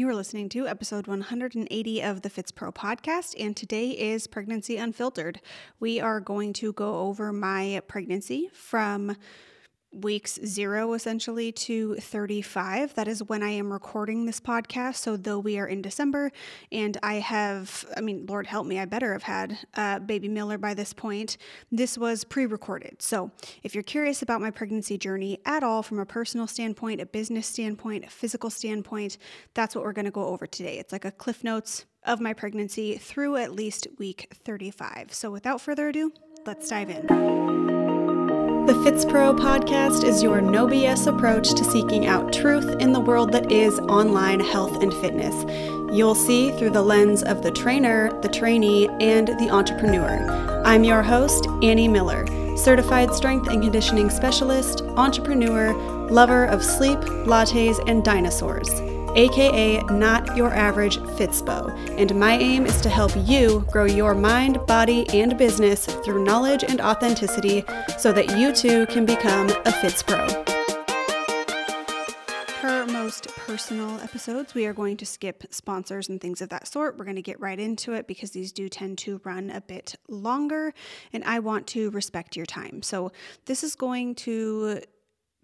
You are listening to episode 180 of the Fitspro podcast, and today is Pregnancy Unfiltered. We are going to go over my pregnancy from weeks zero essentially to 35. That is when I am recording this podcast. So, though we are in December and I have, I mean, Lord help me, I better have had uh, baby Miller by this point, this was pre recorded. So, if you're curious about my pregnancy journey at all from a personal standpoint, a business standpoint, a physical standpoint, that's what we're going to go over today. It's like a Cliff Notes of my pregnancy through at least week 35. So, without further ado, let's dive in. The Fitspro podcast is your no BS approach to seeking out truth in the world that is online health and fitness. You'll see through the lens of the trainer, the trainee, and the entrepreneur. I'm your host, Annie Miller, certified strength and conditioning specialist, entrepreneur, lover of sleep, lattes, and dinosaurs aka Not Your Average Fitspo, and my aim is to help you grow your mind, body, and business through knowledge and authenticity so that you too can become a Fitspro. Per most personal episodes, we are going to skip sponsors and things of that sort. We're going to get right into it because these do tend to run a bit longer, and I want to respect your time. So, this is going to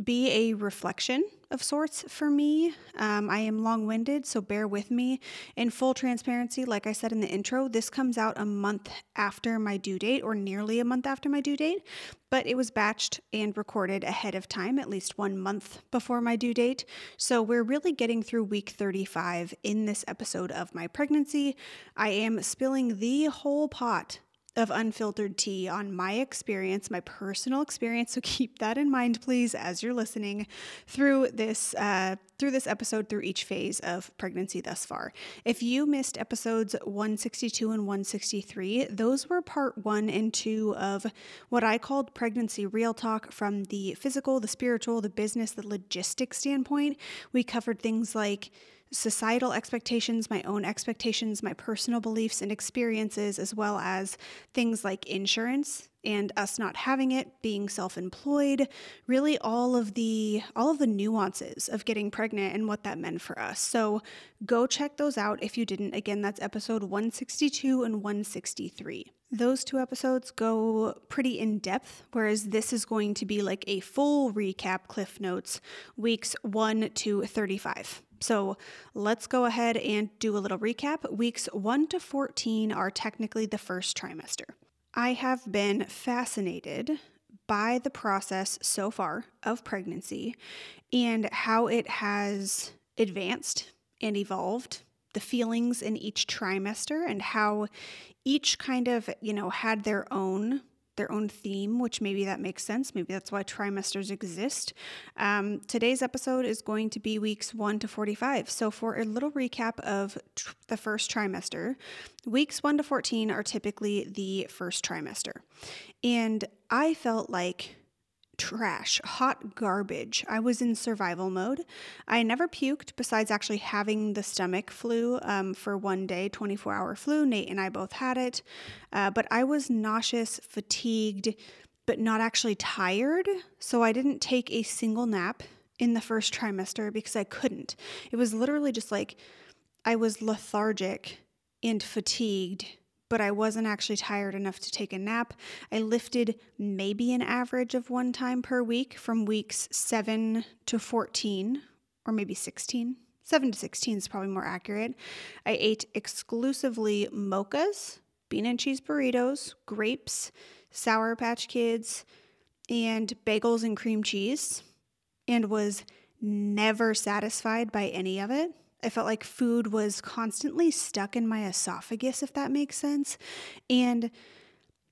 be a reflection of sorts for me. Um, I am long winded, so bear with me. In full transparency, like I said in the intro, this comes out a month after my due date, or nearly a month after my due date, but it was batched and recorded ahead of time, at least one month before my due date. So we're really getting through week 35 in this episode of my pregnancy. I am spilling the whole pot of unfiltered tea on my experience, my personal experience. So keep that in mind, please, as you're listening through this uh, through this episode, through each phase of pregnancy thus far. If you missed episodes 162 and 163, those were part one and two of what I called pregnancy real talk from the physical, the spiritual, the business, the logistics standpoint. We covered things like societal expectations, my own expectations, my personal beliefs and experiences, as well as things like insurance and us not having it, being self-employed, really all of the all of the nuances of getting pregnant and what that meant for us. So go check those out if you didn't. Again, that's episode 162 and 163. Those two episodes go pretty in depth, whereas this is going to be like a full recap, Cliff Notes, weeks 1 to 35. So let's go ahead and do a little recap. Weeks 1 to 14 are technically the first trimester. I have been fascinated by the process so far of pregnancy and how it has advanced and evolved, the feelings in each trimester, and how each kind of, you know, had their own their own theme, which maybe that makes sense. Maybe that's why trimesters exist. Um, today's episode is going to be weeks 1 to 45. So, for a little recap of tr- the first trimester, weeks 1 to 14 are typically the first trimester. And I felt like trash, hot garbage. I was in survival mode. I never puked besides actually having the stomach flu um, for one day, 24 hour flu. Nate and I both had it. Uh, but I was nauseous, fatigued, but not actually tired. So I didn't take a single nap in the first trimester because I couldn't. It was literally just like I was lethargic and fatigued but I wasn't actually tired enough to take a nap. I lifted maybe an average of one time per week from weeks 7 to 14, or maybe 16. 7 to 16 is probably more accurate. I ate exclusively mochas, bean and cheese burritos, grapes, Sour Patch Kids, and bagels and cream cheese, and was never satisfied by any of it. I felt like food was constantly stuck in my esophagus, if that makes sense. And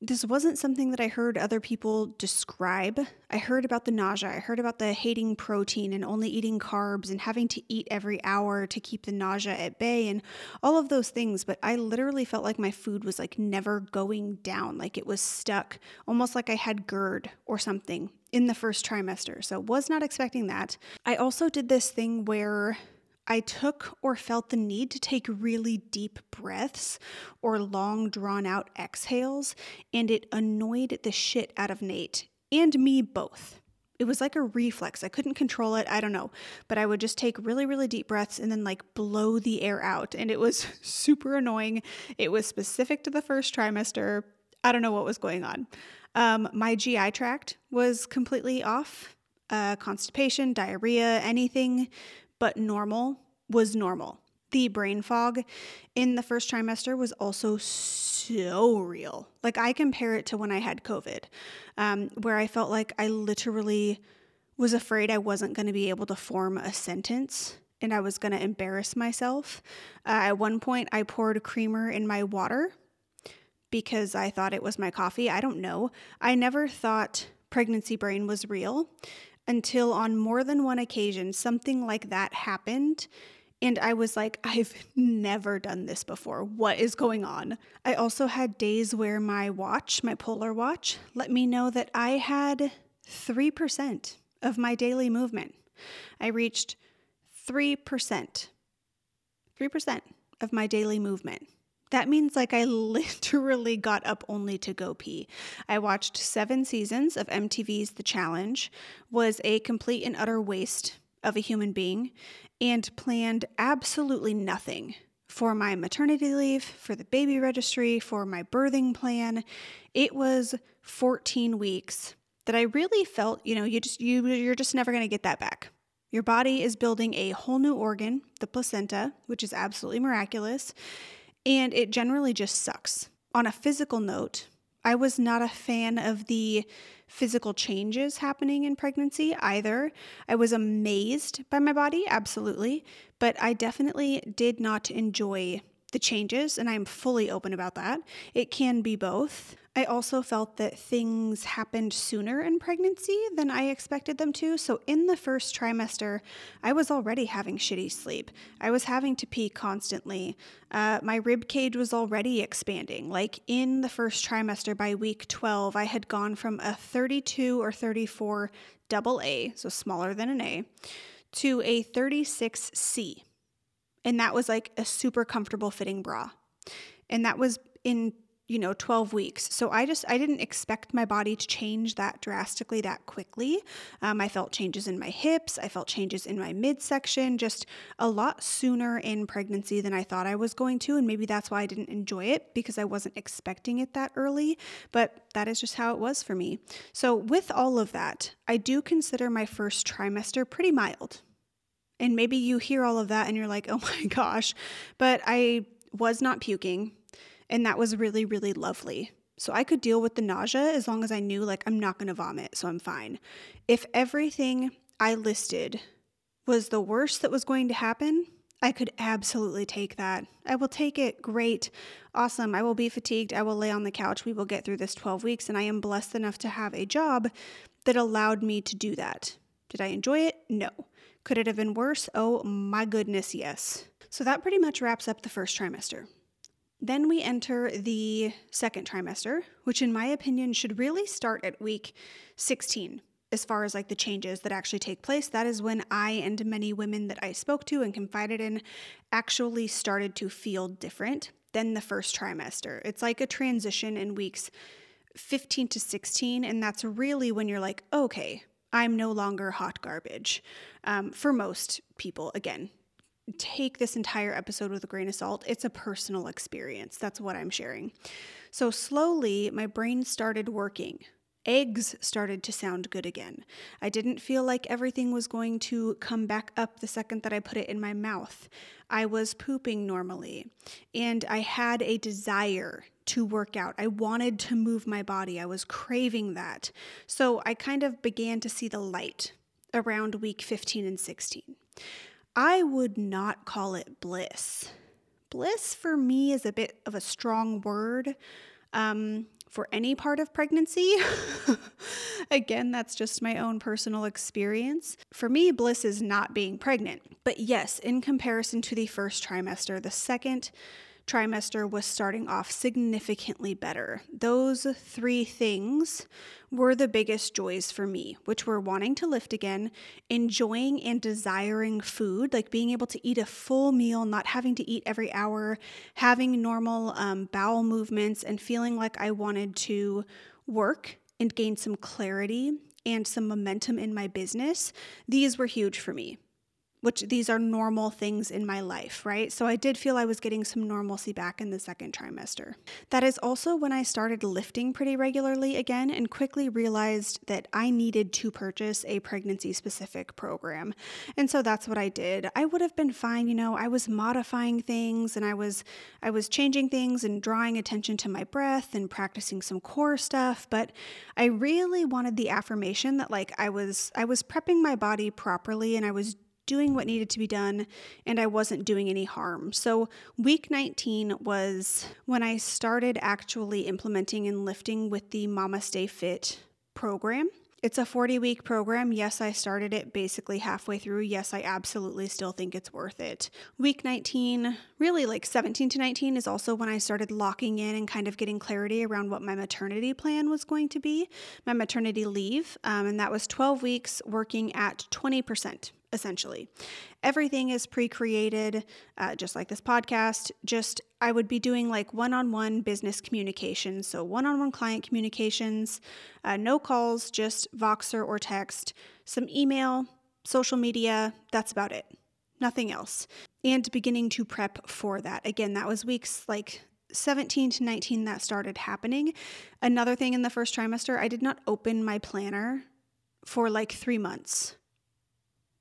this wasn't something that I heard other people describe. I heard about the nausea. I heard about the hating protein and only eating carbs and having to eat every hour to keep the nausea at bay and all of those things. But I literally felt like my food was like never going down, like it was stuck, almost like I had GERD or something in the first trimester. So was not expecting that. I also did this thing where I took or felt the need to take really deep breaths or long drawn out exhales, and it annoyed the shit out of Nate and me both. it was like a reflex. I couldn't control it. I don't know. But I would just take really, really deep breaths and then like blow the air out. And it was super annoying. It was specific to the first trimester. I don't know what was going on. Um, my GI tract was completely off. Uh, constipation, diarrhea, anything but normal was normal. The brain fog in the first trimester was also so real. Like, I compare it to when I had COVID, um, where I felt like I literally was afraid I wasn't going to be able to form a sentence and I was going to embarrass myself. Uh, at one point, I poured creamer in my water because I thought it was my coffee. I don't know. I never thought pregnancy brain was real until on more than one occasion something like that happened. And I was like, I've never done this before. What is going on? I also had days where my watch, my polar watch, let me know that I had 3% of my daily movement. I reached 3%. 3% of my daily movement. That means like I literally got up only to go pee. I watched seven seasons of MTV's The Challenge, was a complete and utter waste of a human being, and planned absolutely nothing for my maternity leave, for the baby registry, for my birthing plan. It was 14 weeks that I really felt, you know, you just you you're just never going to get that back. Your body is building a whole new organ, the placenta, which is absolutely miraculous, and it generally just sucks. On a physical note, I was not a fan of the physical changes happening in pregnancy either. I was amazed by my body, absolutely, but I definitely did not enjoy the changes, and I'm fully open about that. It can be both. I also felt that things happened sooner in pregnancy than I expected them to. So, in the first trimester, I was already having shitty sleep. I was having to pee constantly. Uh, my rib cage was already expanding. Like in the first trimester, by week 12, I had gone from a 32 or 34 double A, so smaller than an A, to a 36C. And that was like a super comfortable fitting bra. And that was in you know 12 weeks. So i just i didn't expect my body to change that drastically that quickly. Um, i felt changes in my hips. I felt changes in my midsection just a lot sooner in pregnancy than i thought i was going to. And maybe that's why i didn't enjoy it because i wasn't expecting it that early. But that is just how it was for me. So with all of that i do consider my first trimester pretty mild. And maybe you hear all of that and you're like oh my gosh. But i was not puking and that was really, really lovely. So I could deal with the nausea as long as I knew, like, I'm not going to vomit, so I'm fine. If everything I listed was the worst that was going to happen, I could absolutely take that. I will take it. Great. Awesome. I will be fatigued. I will lay on the couch. We will get through this 12 weeks. And I am blessed enough to have a job that allowed me to do that. Did I enjoy it? No. Could it have been worse? Oh my goodness, yes. So that pretty much wraps up the first trimester. Then we enter the second trimester, which, in my opinion, should really start at week 16 as far as like the changes that actually take place. That is when I and many women that I spoke to and confided in actually started to feel different than the first trimester. It's like a transition in weeks 15 to 16, and that's really when you're like, okay, I'm no longer hot garbage. Um, for most people, again, take this entire episode with a grain of salt. It's a personal experience. That's what I'm sharing. So, slowly, my brain started working. Eggs started to sound good again. I didn't feel like everything was going to come back up the second that I put it in my mouth. I was pooping normally, and I had a desire to work out. I wanted to move my body. I was craving that. So I kind of began to see the light around week 15 and 16. I would not call it bliss. Bliss for me is a bit of a strong word um, for any part of pregnancy. Again, that's just my own personal experience. For me, bliss is not being pregnant. But yes, in comparison to the first trimester, the second trimester was starting off significantly better. Those three things were the biggest joys for me, which were wanting to lift again, enjoying and desiring food, like being able to eat a full meal, not having to eat every hour, having normal um, bowel movements, and feeling like I wanted to work and gain some clarity and some momentum in my business, these were huge for me which these are normal things in my life, right? So I did feel I was getting some normalcy back in the second trimester. That is also when I started lifting pretty regularly again and quickly realized that I needed to purchase a pregnancy specific program. And so that's what I did. I would have been fine, you know, I was modifying things and I was I was changing things and drawing attention to my breath and practicing some core stuff, but I really wanted the affirmation that like I was I was prepping my body properly and I was doing what needed to be done and I wasn't doing any harm. So, week 19 was when I started actually implementing and lifting with the Mama Stay Fit program. It's a 40 week program. Yes, I started it basically halfway through. Yes, I absolutely still think it's worth it. Week 19, really like 17 to 19, is also when I started locking in and kind of getting clarity around what my maternity plan was going to be, my maternity leave. Um, and that was 12 weeks working at 20% essentially. Everything is pre created, uh, just like this podcast. Just I would be doing like one on one business communications. So, one on one client communications, uh, no calls, just Voxer or text, some email, social media. That's about it. Nothing else. And beginning to prep for that. Again, that was weeks like 17 to 19 that started happening. Another thing in the first trimester, I did not open my planner for like three months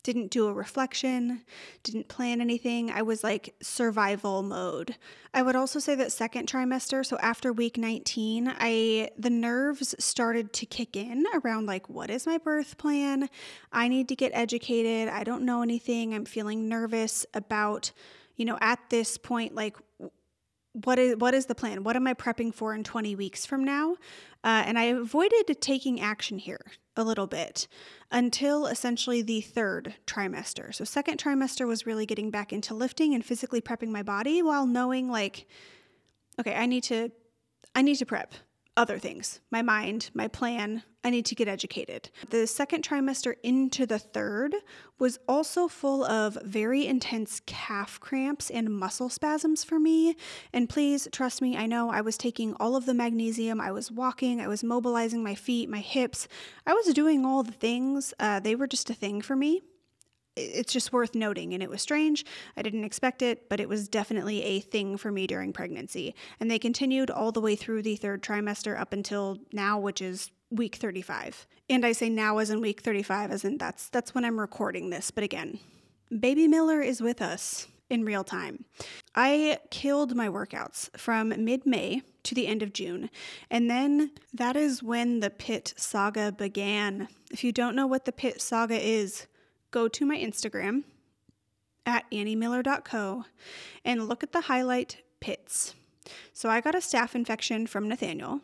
didn't do a reflection, didn't plan anything. I was like survival mode. I would also say that second trimester, so after week 19, I the nerves started to kick in around like what is my birth plan? I need to get educated. I don't know anything. I'm feeling nervous about, you know, at this point like what is what is the plan? What am I prepping for in 20 weeks from now? Uh, and I avoided taking action here a little bit until essentially the third trimester. So second trimester was really getting back into lifting and physically prepping my body while knowing like, okay, I need to I need to prep other things my mind, my plan. I need to get educated. The second trimester into the third was also full of very intense calf cramps and muscle spasms for me. And please trust me, I know I was taking all of the magnesium, I was walking, I was mobilizing my feet, my hips, I was doing all the things. Uh, they were just a thing for me it's just worth noting. And it was strange. I didn't expect it, but it was definitely a thing for me during pregnancy. And they continued all the way through the third trimester up until now, which is week 35. And I say now as in week 35, as in that's that's when I'm recording this. But again, baby Miller is with us in real time. I killed my workouts from mid May to the end of June. And then that is when the pit saga began. If you don't know what the pit saga is, go to my Instagram at anniemiller.co and look at the highlight pits. So I got a staph infection from Nathaniel,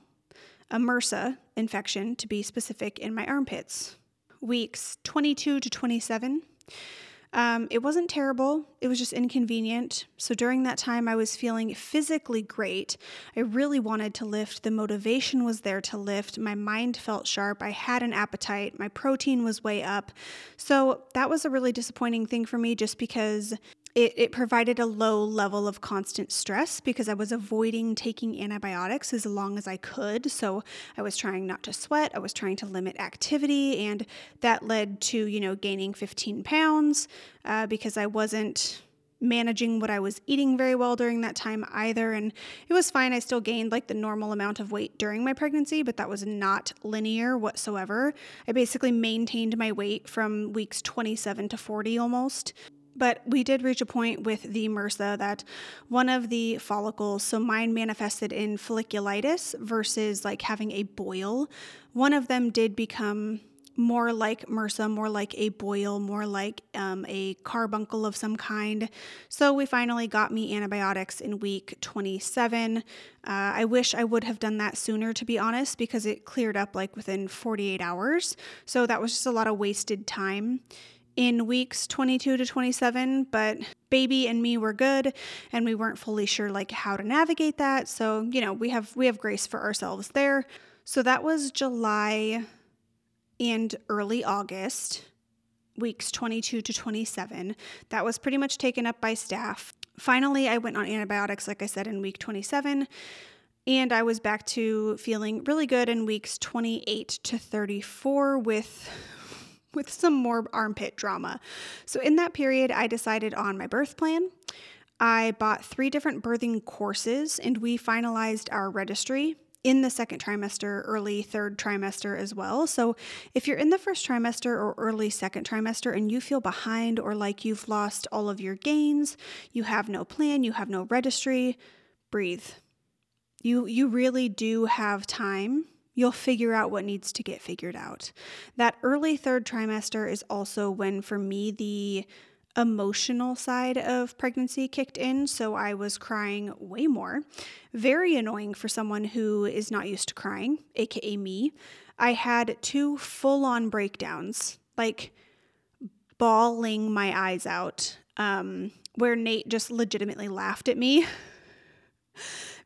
a MRSA infection to be specific in my armpits. Weeks 22 to 27. Um, it wasn't terrible, it was just inconvenient. So during that time, I was feeling physically great. I really wanted to lift. The motivation was there to lift. My mind felt sharp. I had an appetite. My protein was way up. So that was a really disappointing thing for me just because it, it provided a low level of constant stress because I was avoiding taking antibiotics as long as I could. So I was trying not to sweat, I was trying to limit activity, and that led to, you know, gaining 15 pounds uh, because I wasn't managing what I was eating very well during that time either. And it was fine. I still gained like the normal amount of weight during my pregnancy, but that was not linear whatsoever. I basically maintained my weight from weeks 27 to 40 almost. But we did reach a point with the MRSA that one of the follicles, so mine manifested in folliculitis versus like having a boil. One of them did become more like MRSA, more like a boil, more like um, a carbuncle of some kind. So we finally got me antibiotics in week 27. Uh, I wish I would have done that sooner, to be honest, because it cleared up like within 48 hours. So that was just a lot of wasted time in weeks 22 to 27, but baby and me were good and we weren't fully sure like how to navigate that. So, you know, we have we have grace for ourselves there. So that was July and early August, weeks 22 to 27. That was pretty much taken up by staph. Finally, I went on antibiotics like I said in week 27. And I was back to feeling really good in weeks 28 to 34 with with some more armpit drama. So in that period, I decided on my birth plan. I bought three different birthing courses and we finalized our registry in the second trimester, early third trimester as well. So, if you're in the first trimester or early second trimester and you feel behind or like you've lost all of your gains, you have no plan, you have no registry, breathe. You you really do have time. You'll figure out what needs to get figured out. That early third trimester is also when for me the emotional side of pregnancy kicked in, so I was crying way more. Very annoying for someone who is not used to crying, aka me. I had two full on breakdowns, like bawling my eyes out, um, where Nate just legitimately laughed at me.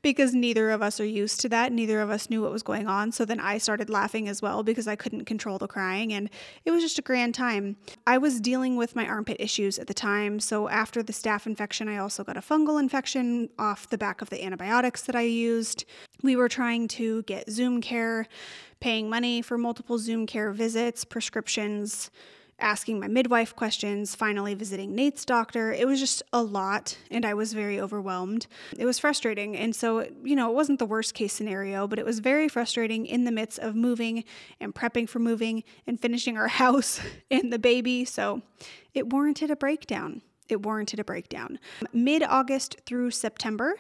because neither of us are used to that. Neither of us knew what was going on. So then I started laughing as well because I couldn't control the crying. And it was just a grand time. I was dealing with my armpit issues at the time. So after the staph infection, I also got a fungal infection off the back of the antibiotics that I used. We were trying to get ZoomCare, paying money for multiple ZoomCare visits, prescriptions asking my midwife questions, finally visiting Nate's doctor. It was just a lot, and I was very overwhelmed. It was frustrating. And so, you know, it wasn't the worst case scenario, but it was very frustrating in the midst of moving and prepping for moving and finishing our house and the baby. So it warranted a breakdown. It warranted a breakdown. Mid August through September,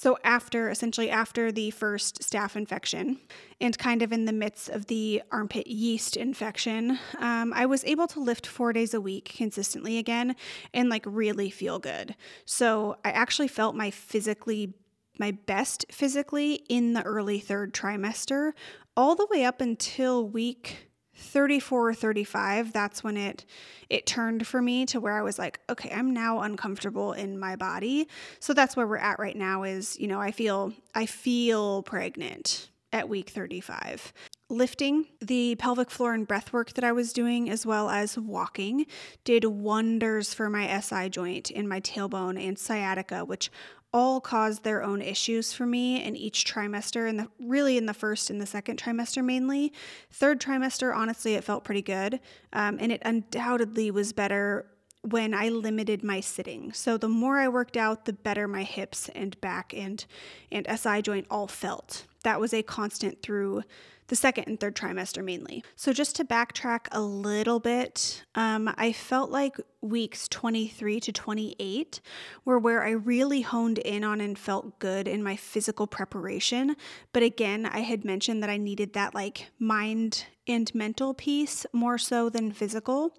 so, after essentially after the first staph infection and kind of in the midst of the armpit yeast infection, um, I was able to lift four days a week consistently again and like really feel good. So, I actually felt my physically, my best physically in the early third trimester, all the way up until week 34 or 35 that's when it it turned for me to where i was like okay i'm now uncomfortable in my body. So that's where we're at right now is you know i feel i feel pregnant at week 35 lifting the pelvic floor and breath work that i was doing as well as walking did wonders for my si joint in my tailbone and sciatica which all caused their own issues for me in each trimester and really in the first and the second trimester mainly. Third trimester honestly it felt pretty good um, and it undoubtedly was better when i limited my sitting. So the more i worked out the better my hips and back and and si joint all felt that was a constant through the second and third trimester mainly. So, just to backtrack a little bit, um, I felt like weeks 23 to 28 were where I really honed in on and felt good in my physical preparation. But again, I had mentioned that I needed that like mind and mental piece more so than physical.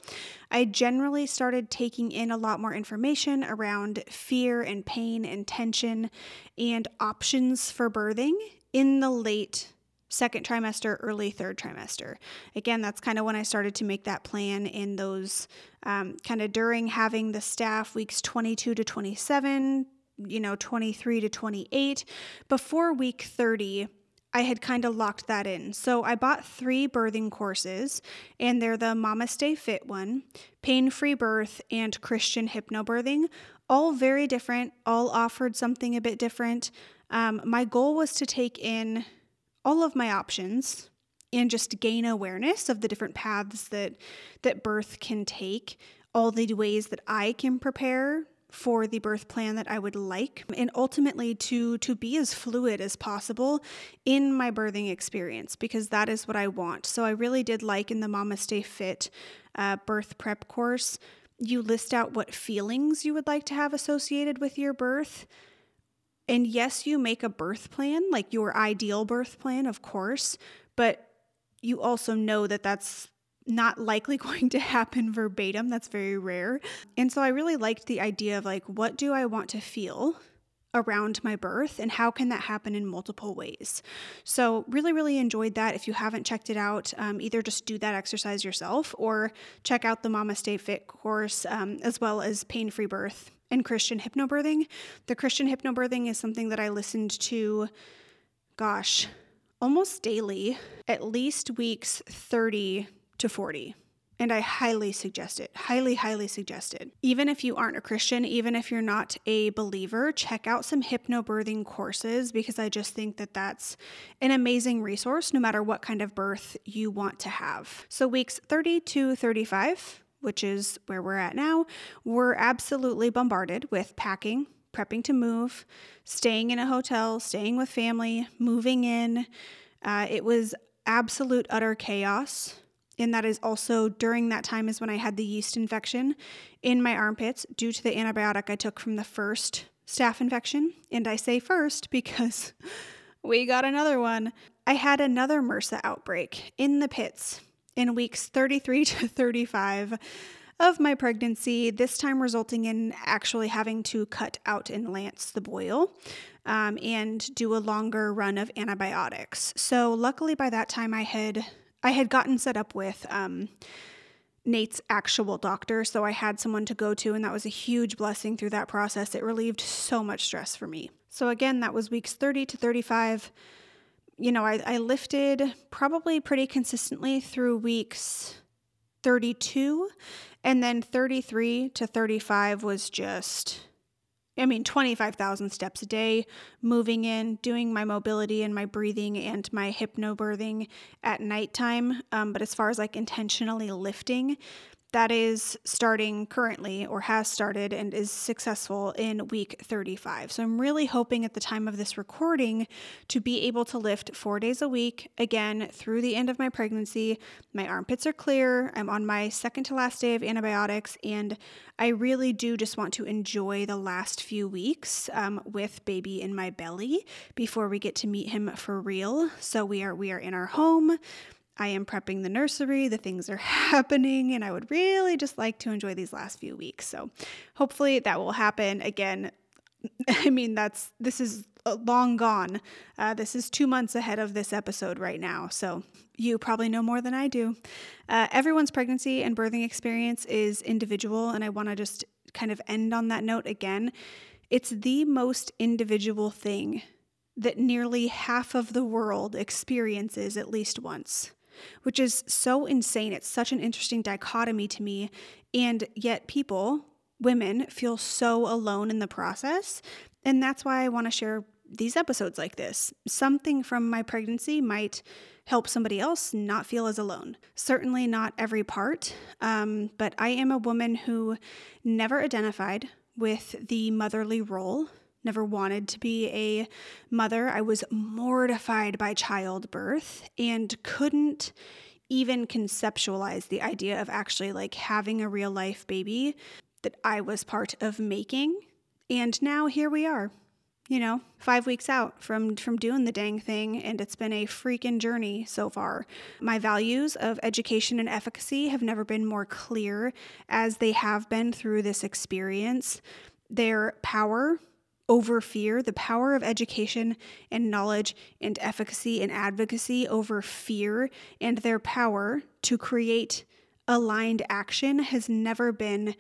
I generally started taking in a lot more information around fear and pain and tension and options for birthing in the late second trimester, early third trimester. Again, that's kind of when I started to make that plan in those um, kind of during having the staph weeks 22 to 27, you know, 23 to 28. Before week 30, I had kind of locked that in. So I bought three birthing courses, and they're the Mama Stay Fit one, Pain Free Birth, and Christian Hypnobirthing. All very different, all offered something a bit different. Um, my goal was to take in all of my options and just gain awareness of the different paths that that birth can take, all the ways that I can prepare for the birth plan that I would like and ultimately to to be as fluid as possible in my birthing experience because that is what I want. So I really did like in the Mama Stay Fit uh, birth prep course, you list out what feelings you would like to have associated with your birth and yes, you make a birth plan, like your ideal birth plan, of course, but you also know that that's not likely going to happen verbatim. That's very rare. And so I really liked the idea of like, what do I want to feel? Around my birth and how can that happen in multiple ways so really really enjoyed that if you haven't checked it out um, either just do that exercise yourself or check out the mama stay fit course um, as well as pain free birth and Christian hypnobirthing. The Christian hypnobirthing is something that I listened to, gosh, almost daily, at least weeks 30 to 40. And I highly suggest it. Highly, highly suggest it. Even if you aren't a Christian, even if you're not a believer, check out some hypnobirthing courses because I just think that that's an amazing resource no matter what kind of birth you want to have. So, weeks 30 to 35, which is where we're at now, we're absolutely bombarded with packing, prepping to move, staying in a hotel, staying with family, moving in. Uh, it was absolute utter chaos and that is also during that time is when I had the yeast infection in my armpits due to the antibiotic I took from the first staph infection. And I say first because we got another one. I had another MRSA outbreak in the pits in weeks 33 to 35 of my pregnancy, this time resulting in actually having to cut out and lance the boil um, and do a longer run of antibiotics. So, luckily, by that time, I had I had gotten set up with um, Nate's actual doctor, so I had someone to go to, and that was a huge blessing through that process. It relieved so much stress for me. So, again, that was weeks 30 to 35. You know, I, I lifted probably pretty consistently through weeks 32, and then 33 to 35 was just I mean, 25,000 steps a day, moving in, doing my mobility and my breathing and my hypnobirthing at nighttime. Um, but as far as like intentionally lifting, that is starting currently or has started and is successful in week 35. So I'm really hoping at the time of this recording to be able to lift four days a week again through the end of my pregnancy. My armpits are clear. I'm on my second to last day of antibiotics, and I really do just want to enjoy the last few weeks um, with baby in my belly before we get to meet him for real. So we are we are in our home. I am prepping the nursery, the things are happening, and I would really just like to enjoy these last few weeks. So hopefully that will happen. Again, I mean, that's this is uh, long gone. Uh, this is two months ahead of this episode right now. So you probably know more than I do. Uh, everyone's pregnancy and birthing experience is individual, and I want to just kind of end on that note again. It's the most individual thing that nearly half of the world experiences at least once which is so insane. It's such an interesting dichotomy to me. And yet, people, women, feel so alone in the process. And that's why I want to share these episodes like this. Something from my pregnancy might help somebody else not feel as alone. Certainly not every part, um, but I am a woman who never identified with the motherly role never wanted to be a mother. I was mortified by childbirth and couldn't even conceptualize the idea of actually like having a real life baby that I was part of making. And now here we are. You know, 5 weeks out from from doing the dang thing and it's been a freaking journey so far. My values of education and efficacy have never been more clear as they have been through this experience. Their power over fear, the power of education and knowledge and efficacy and advocacy over fear and their power to create aligned action has never been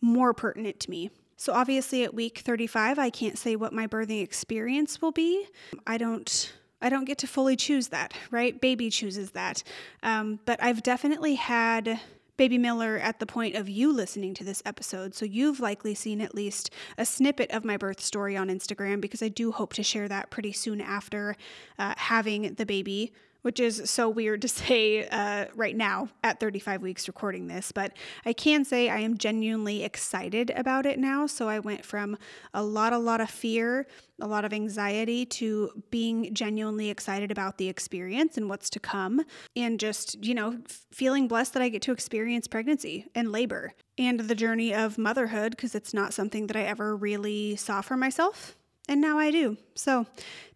more pertinent to me. So, obviously, at week 35, I can't say what my birthing experience will be. I don't. I don't get to fully choose that, right? Baby chooses that. Um, but I've definitely had Baby Miller at the point of you listening to this episode. So you've likely seen at least a snippet of my birth story on Instagram because I do hope to share that pretty soon after uh, having the baby which is so weird to say uh, right now at 35 weeks recording this, but I can say I am genuinely excited about it now. So I went from a lot, a lot of fear, a lot of anxiety to being genuinely excited about the experience and what's to come, and just, you know, feeling blessed that I get to experience pregnancy and labor and the journey of motherhood because it's not something that I ever really saw for myself and now I do. So,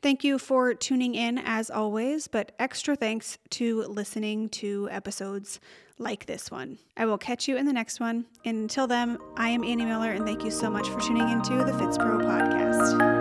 thank you for tuning in as always, but extra thanks to listening to episodes like this one. I will catch you in the next one. And until then, I am Annie Miller, and thank you so much for tuning into the Fitspro podcast.